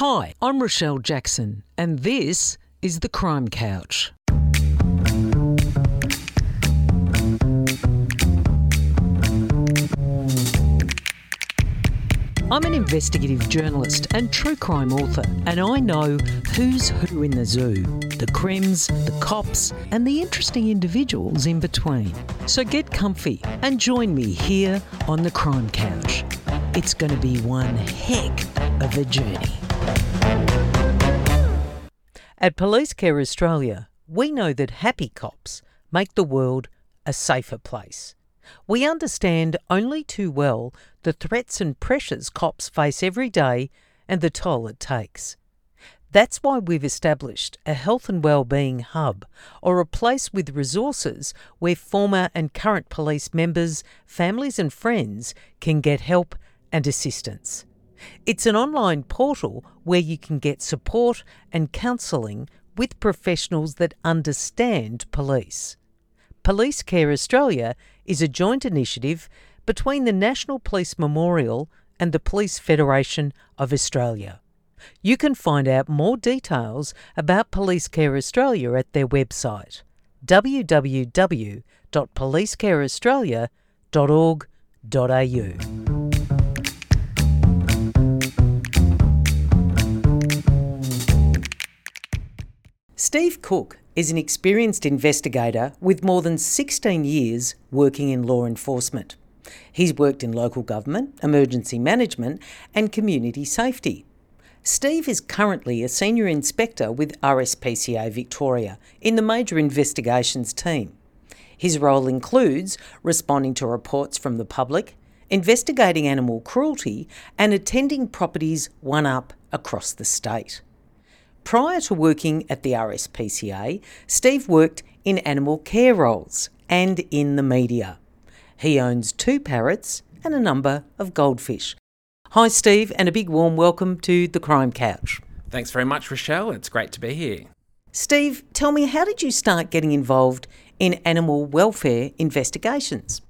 Hi, I'm Rochelle Jackson, and this is The Crime Couch. I'm an investigative journalist and true crime author, and I know who's who in the zoo the crims, the cops, and the interesting individuals in between. So get comfy and join me here on the Crime Couch. It's going to be one heck of a journey. At Police Care Australia, we know that happy cops make the world a safer place. We understand only too well the threats and pressures cops face every day and the toll it takes. That's why we've established a health and wellbeing hub, or a place with resources where former and current police members, families, and friends can get help and assistance. It's an online portal where you can get support and counselling with professionals that understand police. Police Care Australia is a joint initiative between the National Police Memorial and the Police Federation of Australia. You can find out more details about Police Care Australia at their website www.policecareaustralia.org.au. Steve Cook is an experienced investigator with more than 16 years working in law enforcement. He's worked in local government, emergency management, and community safety. Steve is currently a senior inspector with RSPCA Victoria in the Major Investigations team. His role includes responding to reports from the public, investigating animal cruelty, and attending properties one up across the state. Prior to working at the RSPCA, Steve worked in animal care roles and in the media. He owns two parrots and a number of goldfish. Hi, Steve, and a big warm welcome to the Crime Couch. Thanks very much, Rochelle. It's great to be here. Steve, tell me, how did you start getting involved in animal welfare investigations?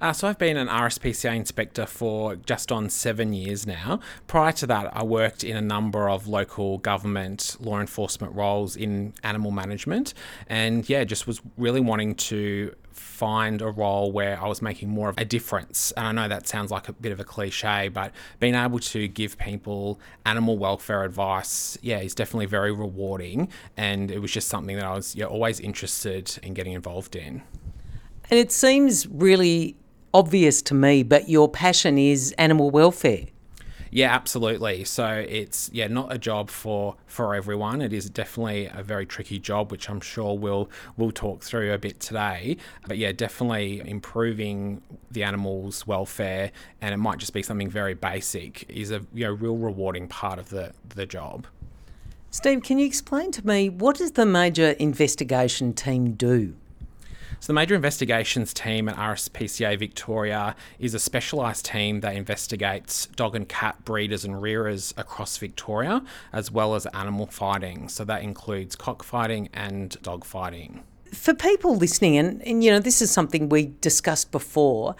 Uh, so I've been an RSPCA inspector for just on seven years now. Prior to that, I worked in a number of local government law enforcement roles in animal management, and yeah, just was really wanting to find a role where I was making more of a difference. And I know that sounds like a bit of a cliche, but being able to give people animal welfare advice, yeah, is definitely very rewarding. And it was just something that I was yeah, always interested in getting involved in. And it seems really obvious to me, but your passion is animal welfare. Yeah, absolutely. So it's yeah not a job for for everyone. It is definitely a very tricky job, which I'm sure we'll we'll talk through a bit today. But yeah, definitely improving the animals' welfare, and it might just be something very basic, is a you know real rewarding part of the the job. Steve, can you explain to me what does the major investigation team do? So, the Major Investigations Team at RSPCA Victoria is a specialised team that investigates dog and cat breeders and rearers across Victoria, as well as animal fighting. So, that includes cockfighting and dog fighting. For people listening, and, and you know, this is something we discussed before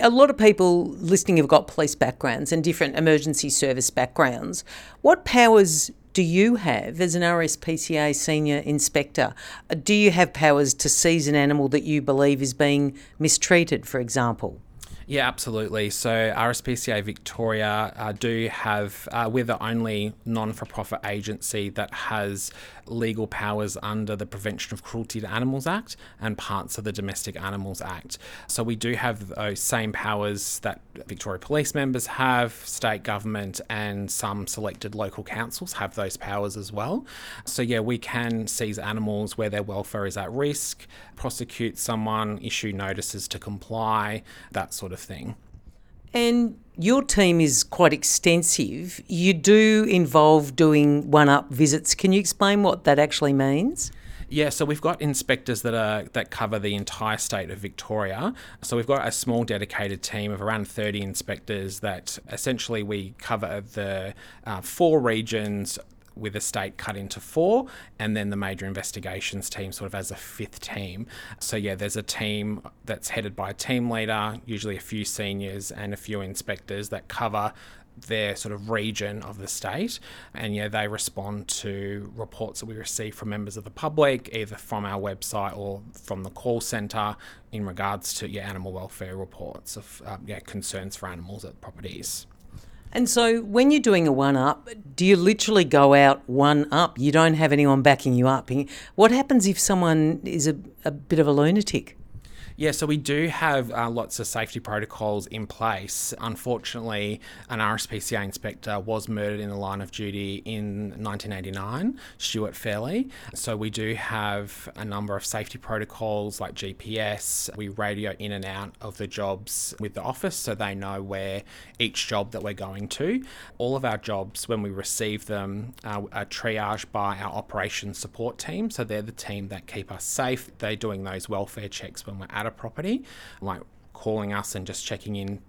a lot of people listening have got police backgrounds and different emergency service backgrounds. What powers do you have as an RSPCA senior inspector? Uh, do you have powers to seize an animal that you believe is being mistreated, for example? Yeah, absolutely. So RSPCA Victoria uh, do have, uh, we're the only non-for-profit agency that has legal powers under the Prevention of Cruelty to Animals Act and parts of the Domestic Animals Act. So we do have those same powers that Victoria Police members have, state government, and some selected local councils have those powers as well. So yeah, we can seize animals where their welfare is at risk, prosecute someone, issue notices to comply, that sort of thing. And your team is quite extensive. You do involve doing one up visits. Can you explain what that actually means? Yeah, so we've got inspectors that are that cover the entire state of Victoria. So we've got a small dedicated team of around 30 inspectors that essentially we cover the uh, four regions with a state cut into four, and then the major investigations team sort of as a fifth team. So, yeah, there's a team that's headed by a team leader, usually a few seniors and a few inspectors that cover their sort of region of the state. And yeah, they respond to reports that we receive from members of the public, either from our website or from the call centre in regards to yeah, animal welfare reports of um, yeah, concerns for animals at properties. And so when you're doing a one up, do you literally go out one up? You don't have anyone backing you up. What happens if someone is a, a bit of a lunatic? Yeah, so we do have uh, lots of safety protocols in place. Unfortunately, an RSPCA inspector was murdered in the line of duty in 1989, Stuart Fairley. So we do have a number of safety protocols like GPS. We radio in and out of the jobs with the office so they know where each job that we're going to. All of our jobs, when we receive them, uh, are triaged by our operations support team. So they're the team that keep us safe. They're doing those welfare checks when we're at a property, like calling us and just checking in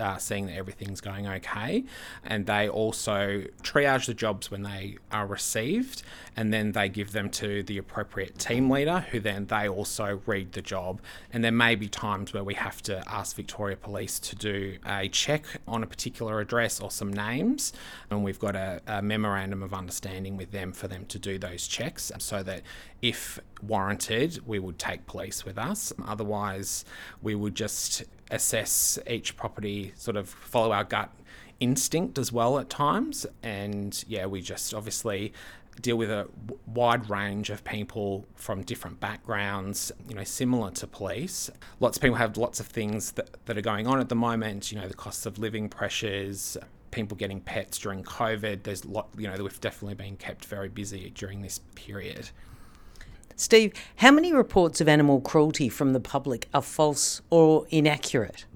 uh, seeing that everything's going okay. And they also triage the jobs when they are received, and then they give them to the appropriate team leader, who then they also read the job. And there may be times where we have to ask Victoria Police to do a check on a particular address or some names, and we've got a, a memorandum of understanding with them for them to do those checks, so that if warranted, we would take police with us. Otherwise, we would just assess each property, sort of follow our gut instinct as well at times. And yeah, we just obviously deal with a wide range of people from different backgrounds, you know, similar to police. Lots of people have lots of things that, that are going on at the moment, you know, the cost of living pressures, people getting pets during COVID. There's lot, you know, we've definitely been kept very busy during this period. Steve, how many reports of animal cruelty from the public are false or inaccurate?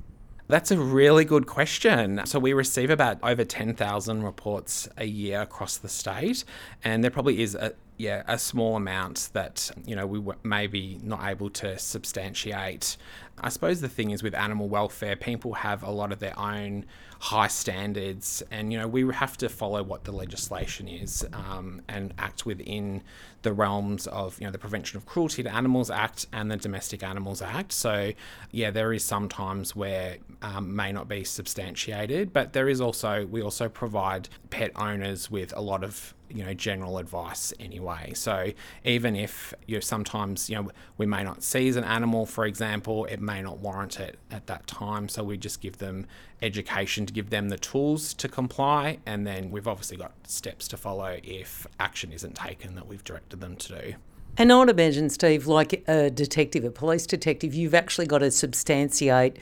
That's a really good question. So, we receive about over 10,000 reports a year across the state, and there probably is a yeah, a small amount that you know we may be not able to substantiate. I suppose the thing is with animal welfare, people have a lot of their own high standards, and you know we have to follow what the legislation is um, and act within the realms of you know the Prevention of Cruelty to Animals Act and the Domestic Animals Act. So yeah, there is sometimes where um, may not be substantiated, but there is also we also provide pet owners with a lot of you know general advice anyway. So even if you know, sometimes you know we may not seize an animal for example it may not warrant it at that time. So we just give them education to give them the tools to comply. And then we've obviously got steps to follow if action isn't taken that we've directed them to do. And I would imagine, Steve, like a detective, a police detective, you've actually got to substantiate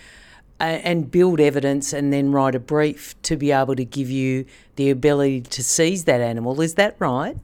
and build evidence and then write a brief to be able to give you the ability to seize that animal. Is that right?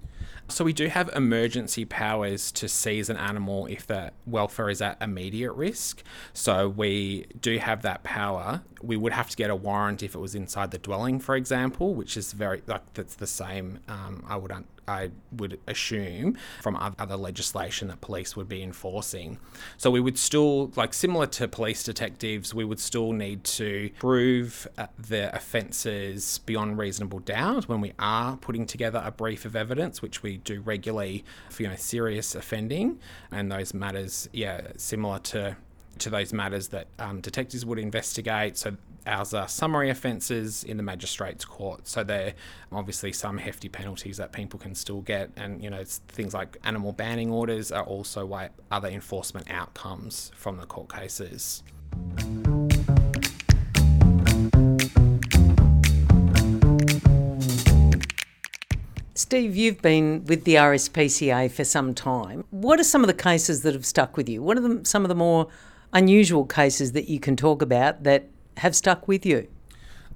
So we do have emergency powers to seize an animal if the welfare is at immediate risk. So we do have that power. We would have to get a warrant if it was inside the dwelling, for example, which is very like that's the same. Um, I would un- I would assume from other legislation that police would be enforcing. So we would still, like similar to police detectives, we would still need to prove uh, the offences beyond reasonable doubt when we are putting together a brief of evidence, which we do regularly for you know serious offending and those matters. Yeah, similar to to those matters that um, detectives would investigate. So ours are summary offences in the magistrates court. So there are obviously some hefty penalties that people can still get, and you know things like animal banning orders are also other enforcement outcomes from the court cases. Steve, you've been with the RSPCA for some time. What are some of the cases that have stuck with you? What are the, some of the more unusual cases that you can talk about that have stuck with you?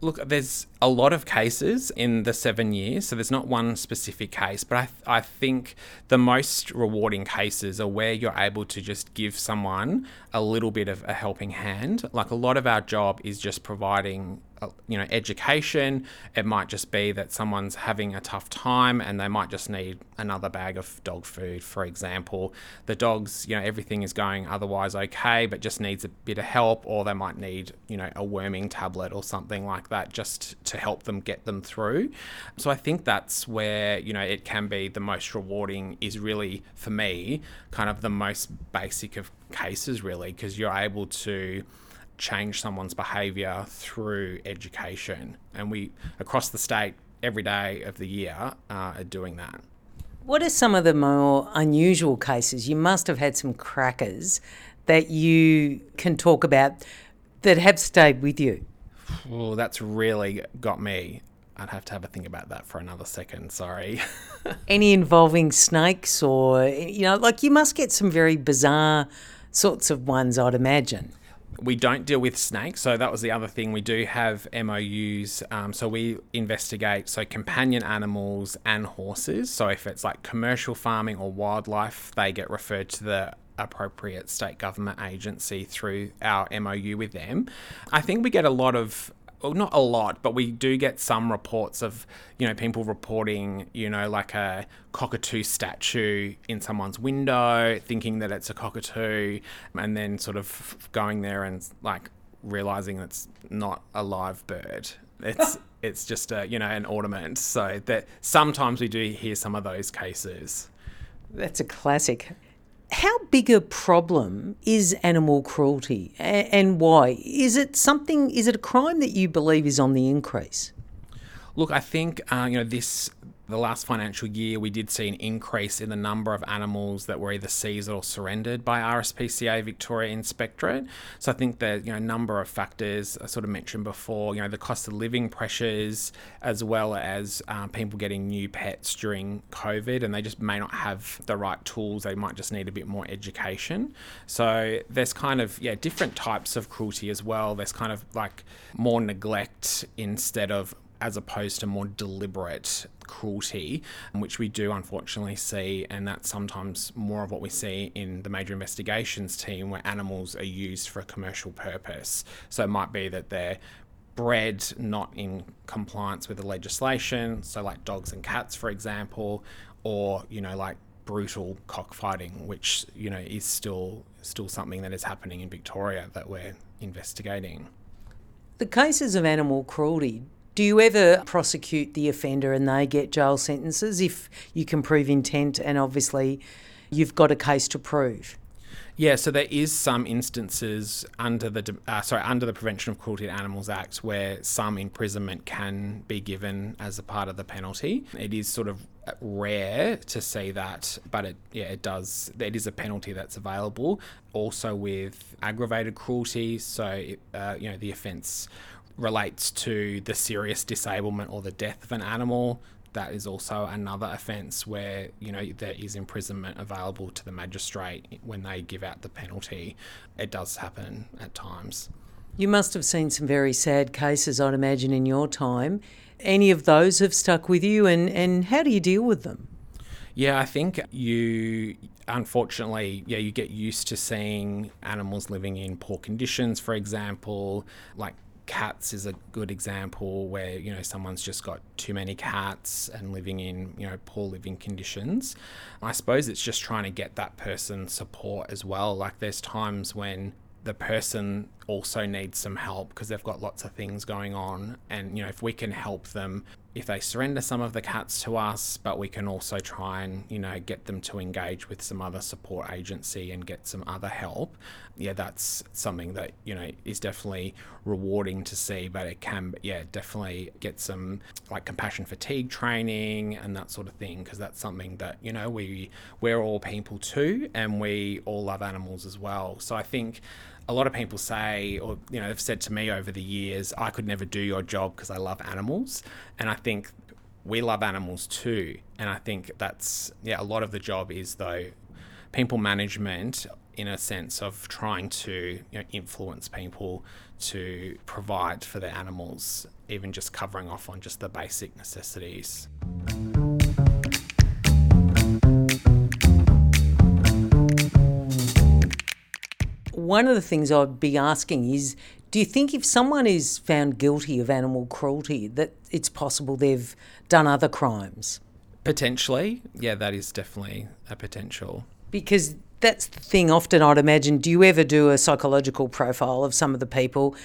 Look, there's a lot of cases in the seven years, so there's not one specific case, but I, th- I think the most rewarding cases are where you're able to just give someone a little bit of a helping hand. Like a lot of our job is just providing you know education. It might just be that someone's having a tough time and they might just need another bag of dog food for example. The dogs you know everything is going otherwise okay but just needs a bit of help or they might need you know a worming tablet or something like that just to help them get them through. So i think that's where you know it can be the most rewarding is really for me kind of the most basic of cases really because you're able to change someone's behaviour through education. And we, across the state, every day of the year, uh, are doing that. What are some of the more unusual cases? You must have had some crackers that you can talk about that have stayed with you. Oh, that's really got me. I'd have to have a think about that for another second. Sorry. Any involving snakes or, you know, like you must get some very bizarre sorts of ones, I'd imagine. We don't deal with snakes, so that was the other thing. We do have MOUs, um, so we investigate so companion animals and horses. So if it's like commercial farming or wildlife, they get referred to the appropriate state government agency through our MOU with them. I think we get a lot of well, not a lot, but we do get some reports of, you know, people reporting, you know, like a cockatoo statue in someone's window, thinking that it's a cockatoo, and then sort of going there and like realizing it's not a live bird. It's it's just a you know an ornament. So that sometimes we do hear some of those cases. That's a classic. How big a problem is animal cruelty and why? Is it something, is it a crime that you believe is on the increase? Look, I think, uh, you know, this the last financial year, we did see an increase in the number of animals that were either seized or surrendered by RSPCA Victoria Inspectorate. So I think that you know a number of factors I sort of mentioned before. You know the cost of living pressures, as well as um, people getting new pets during COVID, and they just may not have the right tools. They might just need a bit more education. So there's kind of yeah different types of cruelty as well. There's kind of like more neglect instead of as opposed to more deliberate cruelty, which we do unfortunately see, and that's sometimes more of what we see in the major investigations team where animals are used for a commercial purpose. So it might be that they're bred not in compliance with the legislation, so like dogs and cats, for example, or you know, like brutal cockfighting, which you know is still still something that is happening in Victoria that we're investigating. The cases of animal cruelty do you ever prosecute the offender and they get jail sentences if you can prove intent and obviously you've got a case to prove? Yeah, so there is some instances under the uh, sorry under the Prevention of Cruelty to Animals Act where some imprisonment can be given as a part of the penalty. It is sort of rare to see that, but it yeah it does. It is a penalty that's available. Also with aggravated cruelty, so uh, you know the offence relates to the serious disablement or the death of an animal, that is also another offence where you know there is imprisonment available to the magistrate when they give out the penalty. It does happen at times. You must have seen some very sad cases, I'd imagine, in your time. Any of those have stuck with you, and, and how do you deal with them? Yeah, I think you unfortunately, yeah, you get used to seeing animals living in poor conditions, for example, like cats is a good example where you know someone's just got too many cats and living in you know poor living conditions. I suppose it's just trying to get that person support as well. Like there's times when the person also needs some help because they've got lots of things going on and you know if we can help them if they surrender some of the cats to us, but we can also try and, you know, get them to engage with some other support agency and get some other help. Yeah, that's something that, you know, is definitely rewarding to see, but it can, yeah, definitely get some like compassion fatigue training and that sort of thing, because that's something that, you know, we, we're all people too, and we all love animals as well. So I think a lot of people say, or you know, have said to me over the years, I could never do your job because I love animals, and I think we love animals too, and I think that's yeah, a lot of the job is though people management in a sense of trying to you know, influence people to provide for their animals, even just covering off on just the basic necessities. One of the things I'd be asking is do you think if someone is found guilty of animal cruelty that it's possible they've done other crimes? Potentially. Yeah, that is definitely a potential. Because that's the thing often I'd imagine. Do you ever do a psychological profile of some of the people?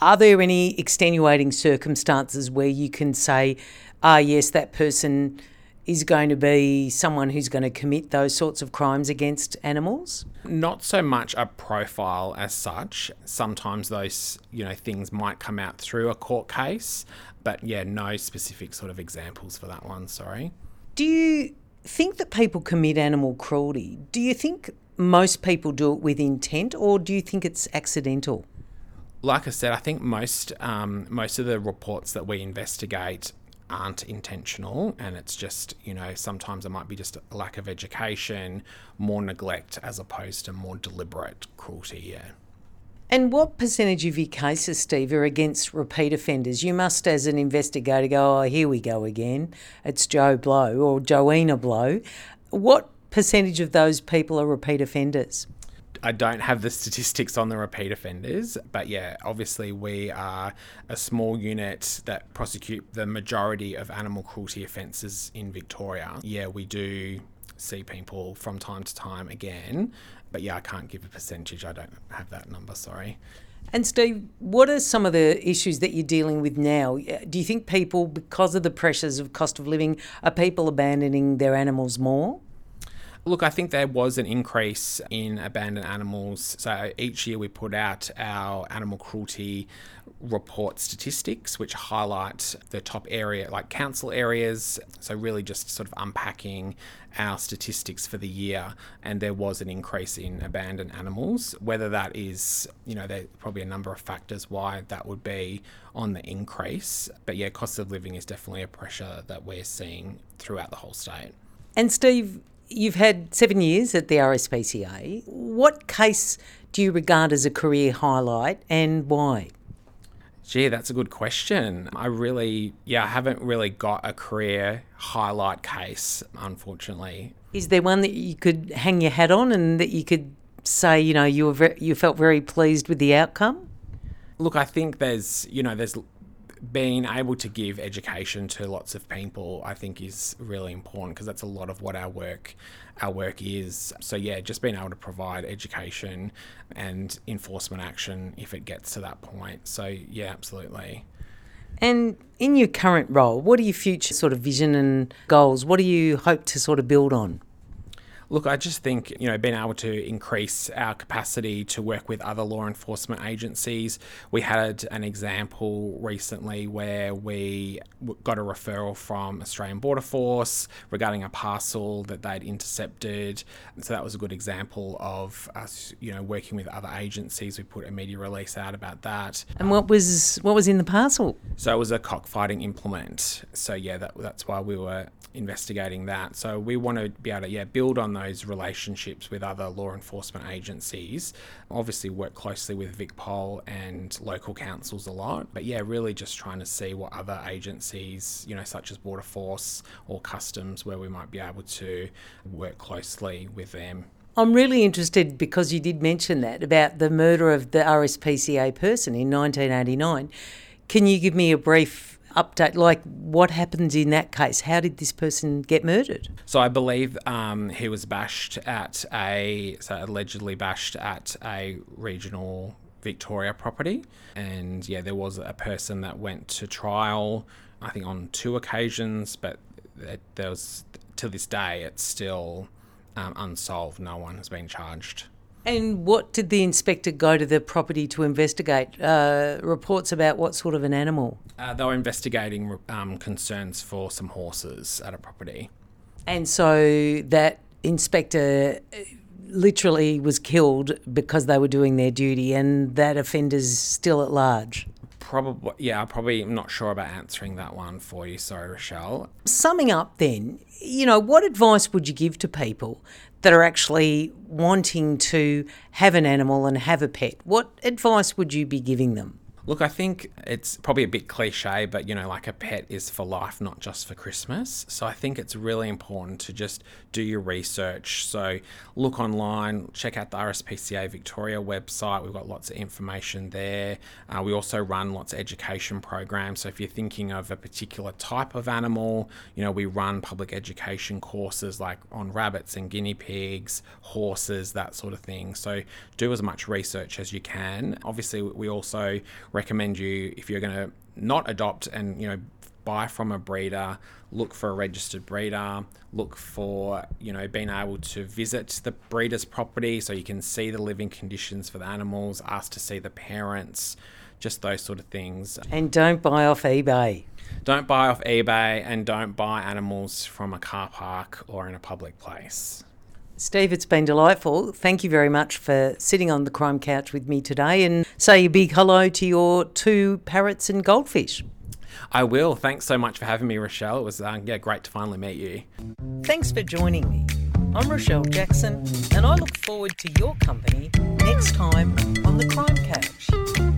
Are there any extenuating circumstances where you can say, ah, yes, that person is going to be someone who's going to commit those sorts of crimes against animals? Not so much a profile as such. Sometimes those, you know, things might come out through a court case, but yeah, no specific sort of examples for that one, sorry. Do you think that people commit animal cruelty? Do you think most people do it with intent or do you think it's accidental? Like I said, I think most um, most of the reports that we investigate aren't intentional and it's just you know sometimes it might be just a lack of education more neglect as opposed to more deliberate cruelty yeah and what percentage of your cases, Steve, are against repeat offenders? You must, as an investigator, go, oh, here we go again. It's Joe Blow or Joanna Blow. What percentage of those people are repeat offenders? I don't have the statistics on the repeat offenders, but yeah, obviously we are a small unit that prosecute the majority of animal cruelty offences in Victoria. Yeah, we do see people from time to time again, but yeah, I can't give a percentage. I don't have that number, sorry. And Steve, what are some of the issues that you're dealing with now? Do you think people, because of the pressures of cost of living, are people abandoning their animals more? Look, I think there was an increase in abandoned animals. So each year we put out our animal cruelty report statistics, which highlight the top area, like council areas. So, really just sort of unpacking our statistics for the year. And there was an increase in abandoned animals. Whether that is, you know, there's probably a number of factors why that would be on the increase. But yeah, cost of living is definitely a pressure that we're seeing throughout the whole state. And Steve, You've had seven years at the RSPCA. What case do you regard as a career highlight and why? Gee, that's a good question. I really, yeah, I haven't really got a career highlight case, unfortunately. Is there one that you could hang your hat on and that you could say, you know, you were you felt very pleased with the outcome? Look, I think there's, you know, there's being able to give education to lots of people i think is really important because that's a lot of what our work our work is. So yeah just being able to provide education and enforcement action if it gets to that point. So yeah absolutely. And in your current role what are your future sort of vision and goals? What do you hope to sort of build on Look, I just think, you know, being able to increase our capacity to work with other law enforcement agencies. We had an example recently where we got a referral from Australian Border Force regarding a parcel that they'd intercepted. So that was a good example of us, you know, working with other agencies. We put a media release out about that. And what was what was in the parcel? So it was a cockfighting implement. So yeah, that, that's why we were investigating that. So we want to be able to yeah build on those relationships with other law enforcement agencies. Obviously, work closely with VicPol and local councils a lot. But yeah, really just trying to see what other agencies, you know, such as Border Force or Customs, where we might be able to work closely with them. I'm really interested because you did mention that about the murder of the RSPCA person in 1989. Can you give me a brief update, like what happens in that case? How did this person get murdered? So I believe um, he was bashed at a, so allegedly bashed at a regional Victoria property. And yeah, there was a person that went to trial, I think on two occasions, but there was, to this day, it's still um, unsolved. No one has been charged. And what did the inspector go to the property to investigate? Uh, reports about what sort of an animal? Uh, they were investigating um, concerns for some horses at a property. And so that inspector uh, literally was killed because they were doing their duty, and that offender's still at large. Probably, yeah, I'm probably not sure about answering that one for you. Sorry, Rochelle. Summing up, then, you know, what advice would you give to people that are actually wanting to have an animal and have a pet, what advice would you be giving them? Look, I think it's probably a bit cliche, but you know, like a pet is for life, not just for Christmas. So I think it's really important to just do your research. So look online, check out the RSPCA Victoria website. We've got lots of information there. Uh, we also run lots of education programs. So if you're thinking of a particular type of animal, you know, we run public education courses like on rabbits and guinea pigs, horses, that sort of thing. So do as much research as you can. Obviously, we also recommend you if you're going to not adopt and you know buy from a breeder, look for a registered breeder, look for, you know, being able to visit the breeder's property so you can see the living conditions for the animals, ask to see the parents, just those sort of things. And don't buy off eBay. Don't buy off eBay and don't buy animals from a car park or in a public place. Steve, it's been delightful. Thank you very much for sitting on the crime couch with me today and say a big hello to your two parrots and goldfish. I will. Thanks so much for having me, Rochelle. It was uh, yeah, great to finally meet you. Thanks for joining me. I'm Rochelle Jackson, and I look forward to your company next time on the Crime Couch.